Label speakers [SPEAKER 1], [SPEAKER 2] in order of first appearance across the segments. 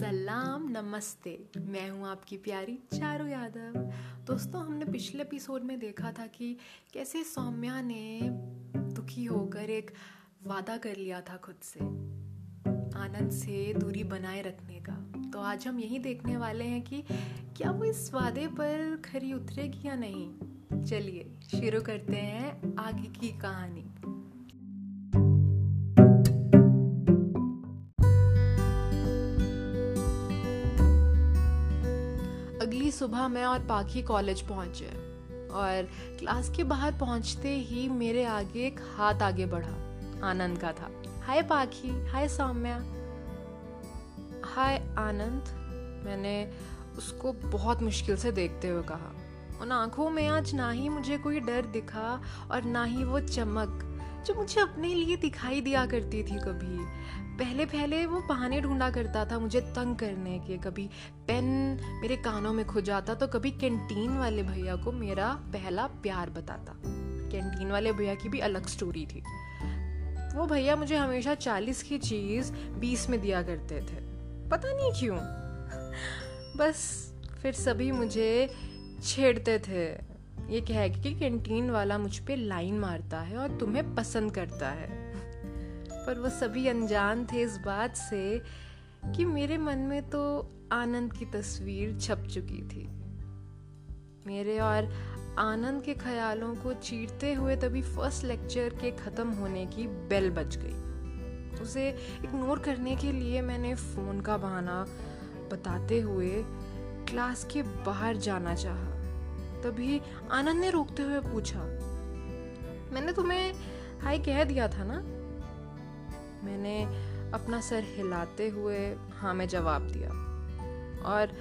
[SPEAKER 1] सलाम, नमस्ते। मैं हूँ आपकी प्यारी चारू यादव। दोस्तों, हमने पिछले एपिसोड में देखा था कि कैसे सौम्या ने दुखी होकर एक वादा कर लिया था खुद से, आनंद से दूरी बनाए रखने का। तो आज हम यही देखने वाले हैं कि क्या वो इस वादे पर खरी उतरेगी या नहीं। चलिए, शुरू करते हैं आगे की कहानी। सुबह मैं और पाखी कॉलेज पहुँचे। और क्लास के बाहर पहुँचते ही मेरे आगे एक हाथ आगे बढ़ा। आनंद का था। हाय पाखी। हाय सौम्या। हाय आनंद। मैंने उसको बहुत मुश्किल से देखते हुए कहा। उन आँखों में आज ना ही मुझे कोई डर दिखा और ना ही वो चमक जो मुझे अपने लिए दिखाई दिया करती थी कभी। पहले पहले वो बहाने ढूंढा करता था मुझे तंग करने के। कभी पेन मेरे कानों में खो जाता तो कभी कैंटीन वाले भैया को मेरा पहला प्यार बताता। कैंटीन वाले भैया की भी अलग स्टोरी थी। वो भैया मुझे हमेशा चालीस की चीज़ बीस में दिया करते थे। पता नहीं क्यों। बस फिर सभी मुझे छेड़ते थे। ये कह कि कैंटीन वाला मुझ पर लाइन मारता है और तुम्हें पसंद करता है। पर वो सभी अनजान थे इस बात से कि मेरे मन में तो आनंद की तस्वीर छप चुकी थी। मेरे और आनंद के ख्यालों को चीरते हुए तभी फ़र्स्ट लेक्चर के ख़त्म होने की बेल बज गई। उसे इग्नोर करने के लिए मैंने फ़ोन का बहाना बताते हुए क्लास के बाहर जाना चाहा। तभी आनंद ने रोकते हुए पूछा, मैंने तुम्हें हाय कह दिया था ना? मैंने अपना सर हिलाते हुए हाँ में जवाब दिया और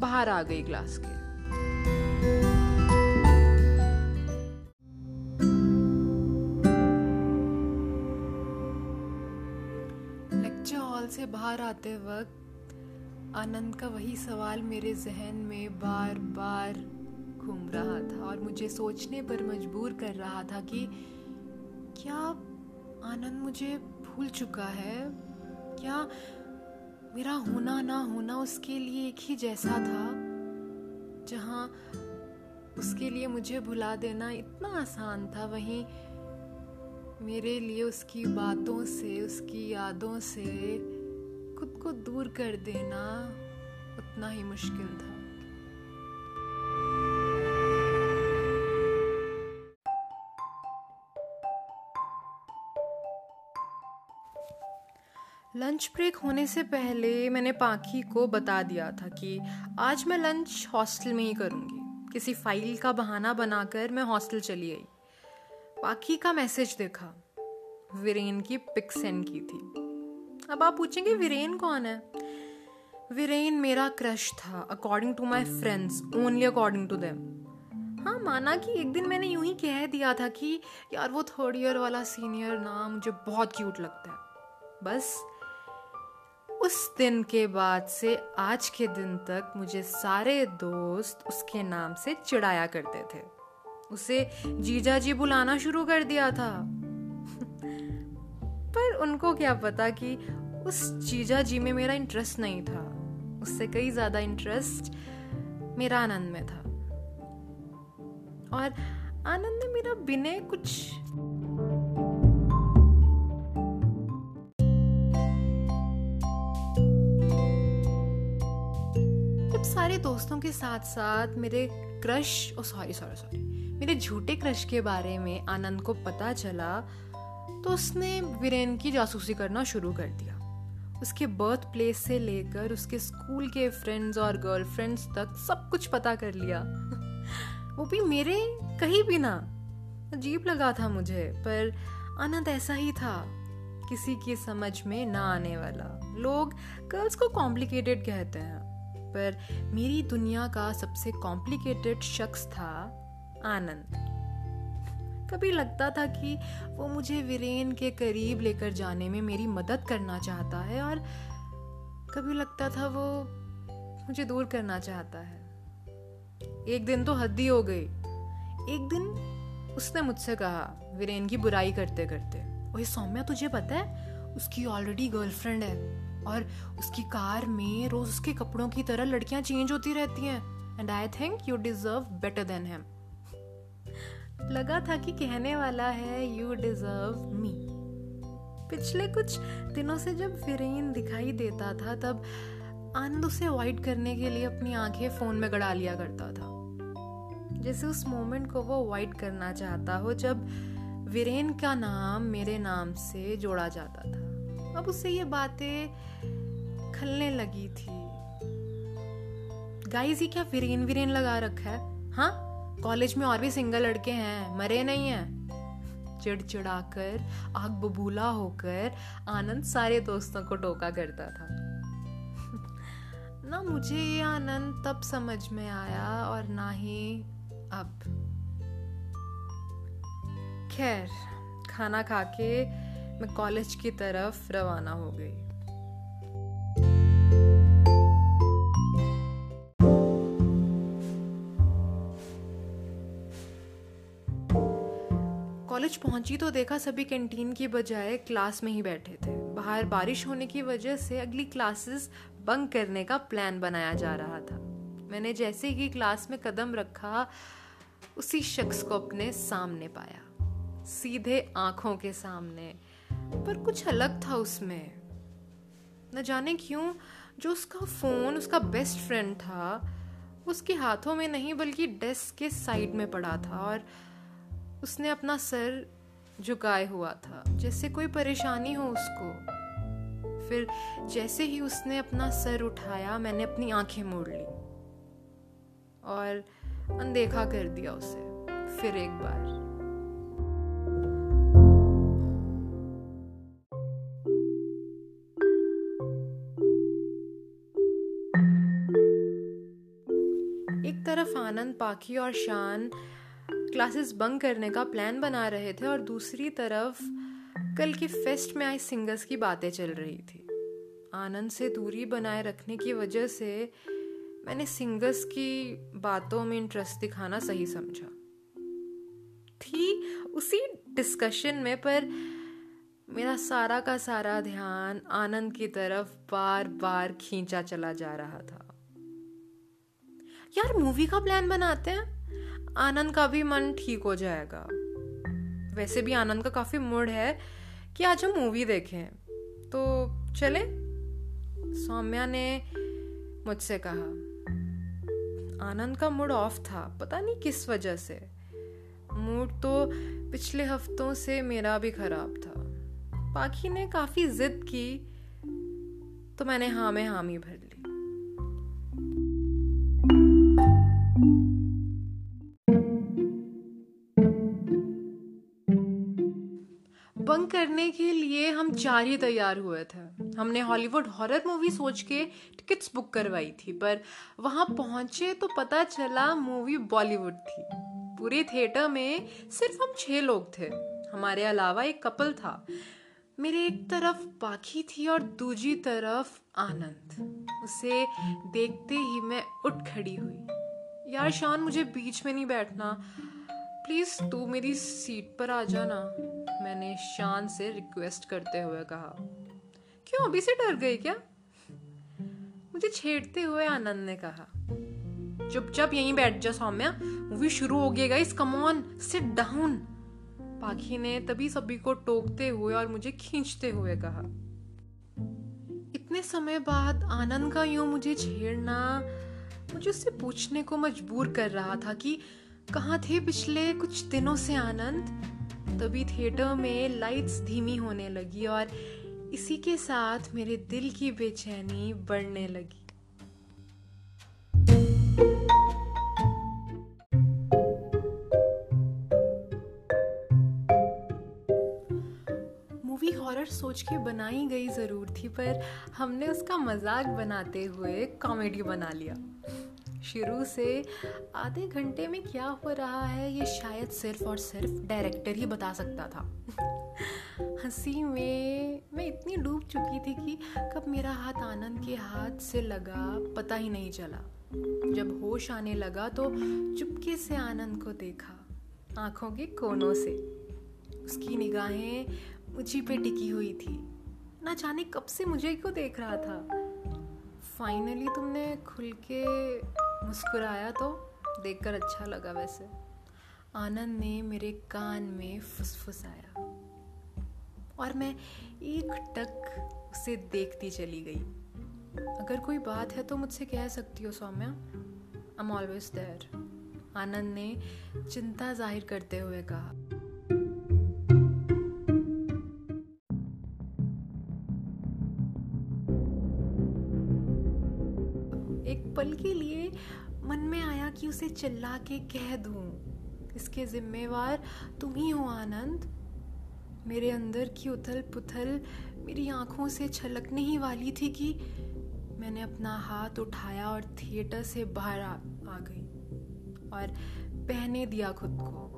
[SPEAKER 1] बाहर आ गई क्लास के। लेक्चर हॉल से बाहर आते वक्त आनंद का वही सवाल मेरे जहन में बार बार घूम रहा था और मुझे सोचने पर मजबूर कर रहा था कि क्या आनंद मुझे भूल चुका है। क्या मेरा होना ना होना उसके लिए एक ही जैसा था? जहाँ उसके लिए मुझे भुला देना इतना आसान था, वहीं मेरे लिए उसकी बातों से, उसकी यादों से खुद को दूर कर देना उतना ही मुश्किल था। लंच ब्रेक होने से पहले मैंने पाखी को बता दिया था कि आज मैं लंच हॉस्टल में ही करूँगी। किसी फ़ाइल का बहाना बनाकर मैं हॉस्टल चली गई। पाखी का मैसेज देखा। वीरेन की पिक सेंड की थी। अब आप पूछेंगे, वीरेन कौन है? वीरेन मेरा क्रश था according to my friends only according to them हाँ माना कि एक दिन मैंने यूँ ही कह दिया था कि यार वो थर्ड ईयर वाला सीनियर ना मुझे बहुत क्यूट लगता है। बस उस दिन के बाद से आज के दिन तक मुझे सारे दोस्त उसके नाम से चिढ़ाया करते थे। उसे जीजा जी बुलाना शुरू कर दिया था। पर उनको क्या पता कि उस जीजा जी में मेरा इंटरेस्ट नहीं था। उससे कई ज़्यादा इंटरेस्ट मेरा आनंद में था। और आनंद ने मेरा बिना कुछ सारे दोस्तों के साथ साथ मेरे crush, oh sorry sorry sorry मेरे झूठे क्रश के बारे में आनंद को पता चला तो उसने वीरेन की जासूसी करना शुरू कर दिया। उसके बर्थ प्लेस से लेकर उसके स्कूल के फ्रेंड्स और गर्लफ्रेंड्स तक सब कुछ पता कर लिया। वो भी मेरे कहीं भी ना। अजीब लगा था मुझे, पर आनंद ऐसा ही था, किसी की समझ में ना आने वाला। लोग गर्ल्स को कॉम्प्लिकेटेड कहते हैं। पर मेरी दुनिया का सबसे कॉम्प्लिकेटेड शख्स था आनंद। कभी लगता था कि वो मुझे वीरेन के करीब लेकर जाने में मेरी मदद करना चाहता है और कभी लगता था वो मुझे दूर करना चाहता है। एक दिन तो हद्दी हो गई। एक दिन उसने मुझसे कहा, वीरेन की बुराई करते करते वही सौम्या, तुझे पता है, उसकी ऑलरेडी गर्लफ्रेंड है। और उसकी कार में रोज उसके कपड़ों की तरह लड़कियाँ चेंज होती रहती हैं। And I think you deserve better than him लगा था कि कहने वाला है यू डिजर्व मी पिछले कुछ दिनों से जब फिरेन दिखाई देता था, तब आनंद उसे अवॉइड करने के लिए अपनी आँखें फ़ोन में गड़ा लिया करता था। जैसे उस मोमेंट को वो अवॉइड करना चाहता हो, जब वीरेन का नाम मेरे नाम से जोड़ा जाता था। अब उसे ये बातें खलने लगी थी। गाइस ये क्या वीरेन वीरेन लगा रखा है? हाँ? कॉलेज में और भी सिंगल लड़के हैं, मरे नहीं हैं। चिड़चिड़ाकर आग बबूला होकर आनंद सारे दोस्तों को टोका करता था। ना मुझे ये आनंद तब समझ में आया और ना ही अब। खैर, खाना खा के मैं कॉलेज की तरफ़ रवाना हो गई। कॉलेज पहुँची तो देखा सभी कैंटीन की बजाय क्लास में ही बैठे थे। बाहर बारिश होने की वजह से अगली क्लासेस बंक करने का प्लान बनाया जा रहा था। मैंने जैसे ही क्लास में कदम रखा, उसी शख्स को अपने सामने पाया। सीधे आँखों के सामने पर कुछ अलग था उसमें। न जाने क्यों, जो उसका फ़ोन, उसका बेस्ट फ्रेंड था, उसके हाथों में नहीं बल्कि डेस्क के साइड में पड़ा था और उसने अपना सर झुकाए हुआ था। जैसे कोई परेशानी हो उसको। फिर जैसे ही उसने अपना सर उठाया, मैंने अपनी आँखें मोड़ ली और अनदेखा कर दिया उसे, फिर एक बार। आनंद पाखी और शान क्लासेस बंक करने का प्लान बना रहे थे और दूसरी तरफ़ कल के फेस्ट में आई सिंगर्स की बातें चल रही थी। आनंद से दूरी बनाए रखने की वजह से मैंने सिंगर्स की बातों में इंटरेस्ट दिखाना सही समझा। थी उसी डिस्कशन में, पर मेरा सारा का सारा ध्यान आनंद की तरफ़ बार बार खींचा चला जा रहा था। यार मूवी का प्लान बनाते हैं? आनंद का भी मन ठीक हो जाएगा। वैसे भी आनंद का काफ़ी मूड है कि आज हम मूवी देखें। तो चले? सौम्या ने मुझसे कहा, आनंद का मूड ऑफ़ था। पता नहीं किस वजह से। मूड तो पिछले हफ्तों से मेरा भी खराब था। पाखी ने काफ़ी जिद की तो मैंने हाँ में हामी भर बंक करने के लिए हम चार ही तैयार हुए थे। हमने हॉलीवुड हॉरर मूवी सोच के टिकट्स बुक करवाई थी, पर वहाँ पहुँचे तो पता चला मूवी बॉलीवुड थी। पूरे थिएटर में सिर्फ़ हम छह लोग थे। हमारे अलावा एक कपल था। मेरे एक तरफ़ पाखी थी और दूसरी तरफ़ आनंद। उसे देखते ही मैं उठ खड़ी हुई। यार, शान, मुझे बीच में नहीं बैठना। प्लीज़, तू मेरी सीट पर आ जाना। मैंने शान से रिक्वेस्ट करते हुए कहा, क्यों, अभी से डर गई क्या? मुझे छेड़ते हुए आनंद ने कहा, चुपचाप यहीं बैठ जा सौम्या मूवी शुरू हो गई guys come on sit down Pakhi ने तभी सभी को टोकते हुए और मुझे खींचते हुए कहा, इतने समय बाद आनंद का यूँ मुझे छेड़ना, मुझे उससे पूछने को मजबूर कर रहा था कि कहाँ थे पिछले कुछ दिनों से आनंद? तभी थिएटर में लाइट्स धीमी होने लगी और इसी के साथ मेरे दिल की बेचैनी बढ़ने लगी। मूवी हॉरर सोच के बनाई गई ज़रूर थी, पर हमने उसका मज़ाक बनाते हुए कॉमेडी बना लिया। शुरू से आधे घंटे में क्या हो रहा है, ये शायद सिर्फ़ और सिर्फ़ डायरेक्टर ही बता सकता था। हँसी में, मैं इतनी डूब चुकी थी कि कब मेरा हाथ आनंद के हाथ से लगा, पता ही नहीं चला। जब होश आने लगा तो चुपके से आनंद को देखा, आँखों के कोनों से। उसकी निगाहें मुझी पे टिकी हुई थी। ना जाने कब से मुझे क्यों देख रहा था। फाइनली तुमने खुल के मुस्कुराया तो देखकर अच्छा लगा वैसे। आनंद ने मेरे कान में फुसफुसाया। और मैं एक टक उसे देखती चली गई। अगर कोई बात है तो मुझसे कह सकती हो, Saumya. I am always there Anand ने चिंता ज़ाहिर करते हुए कहा। मन में आया कि उसे चिल्ला के कह दूँ इसके जिम्मेवार तुम ही हो आनंद। मेरे अंदर की उथल पुथल मेरी आँखों से छलकने ही वाली थी कि मैंने अपना हाथ उठाया और थिएटर से बाहर आ, आ गई और पहने दिया खुद को।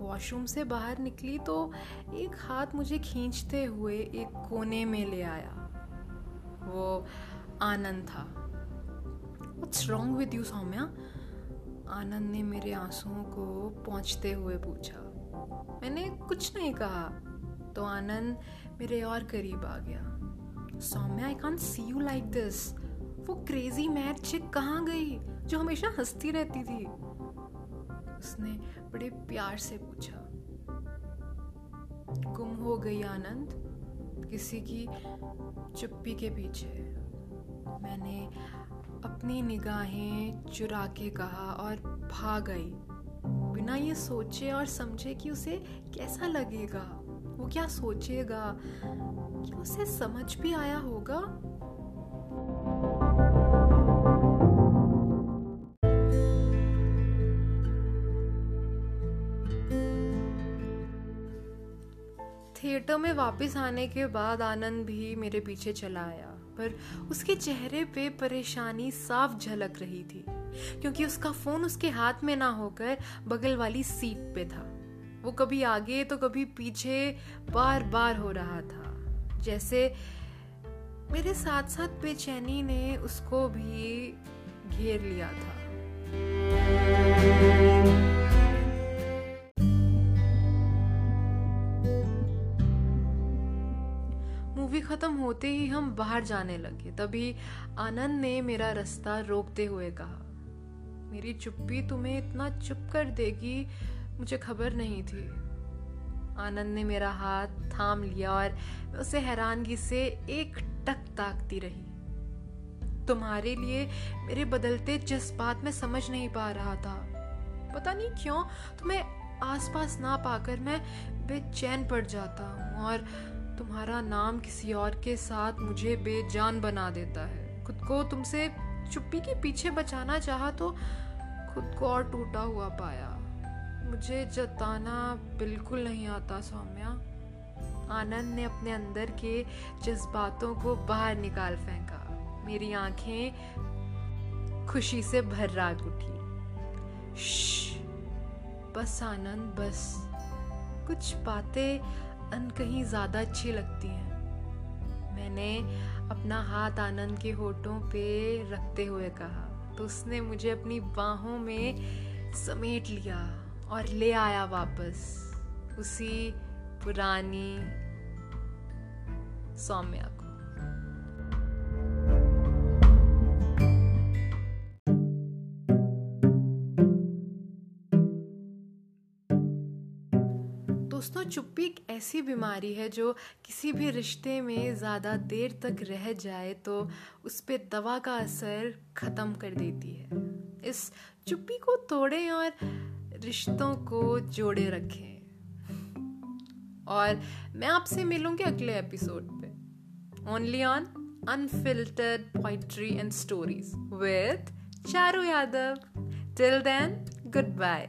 [SPEAKER 1] वॉशरूम से बाहर निकली तो एक हाथ मुझे खींचते हुए एक कोने में ले आया। वो आनंद था। What's wrong with you, Saumya Anand ने मेरे आंसुओं को पहुँचते हुए पूछा। मैंने कुछ नहीं कहा। तो आनंद मेरे और करीब आ गया। Saumya I can't see you like this वो क्रेजी मैड चिक कहाँ गई जो हमेशा हंसती रहती थी? उसने बड़े प्यार से पूछा। गुम हो गई आनंद किसी की चुप्पी के पीछे। मैंने अपनी निगाहें चुरा के कहा और भाग गई। बिना ये सोचे और समझे कि उसे कैसा लगेगा, वो क्या सोचेगा, क्या उसे समझ भी आया होगा? थिएटर में वापस आने के बाद आनंद भी मेरे पीछे चला आया। पर उसके चेहरे पे परेशानी साफ़ झलक रही थी, क्योंकि उसका फ़ोन उसके हाथ में ना होकर बगल वाली सीट पे था। वो कभी आगे तो कभी पीछे बार बार हो रहा था, जैसे मेरे साथ साथ बेचैनी ने उसको भी घेर लिया था। होते ही हम बाहर जाने लगे। तभी आनंद ने मेरा रास्ता रोकते हुए कहा, मेरी चुप्पी तुम्हें इतना चुप कर देगी, मुझे खबर नहीं थी। आनंद ने मेरा हाथ थाम लिया और उसे हैरानगी से एक टक ताकती रही। तुम्हारे लिए मेरे बदलते जज्बात में समझ नहीं पा रहा था। पता नहीं क्यों तुम्हें आसपास ना पाकर मैं बेचैन पड़ जाता हूँ और तुम्हारा नाम किसी और के साथ मुझे बेजान बना देता है। खुद को तुमसे चुप्पी के पीछे बचाना चाहा तो खुद को और टूटा हुआ पाया। मुझे जताना बिल्कुल नहीं आता सौम्या। आनंद ने अपने अंदर के जज्बातों को बाहर निकाल फेंका। मेरी आँखें खुशी से भर्राग उठी। बस आनंद, बस। कुछ बातें अन कहीं ज़्यादा अच्छी लगती है। मैंने अपना हाथ आनंद के होठों पे रखते हुए कहा तो उसने मुझे अपनी बाहों में समेट लिया और ले आया वापस, उसी पुरानी सौम्या ऐसी बीमारी है जो किसी भी रिश्ते में ज़्यादा देर तक रह जाए तो उस पर दवा का असर ख़त्म कर देती है। इस चुप्पी को तोड़ें और रिश्तों को जोड़े रखें। और मैं आपसे मिलूँगी अगले एपिसोड पे। Only on unfiltered poetry and stories with Charu Yadav till then goodbye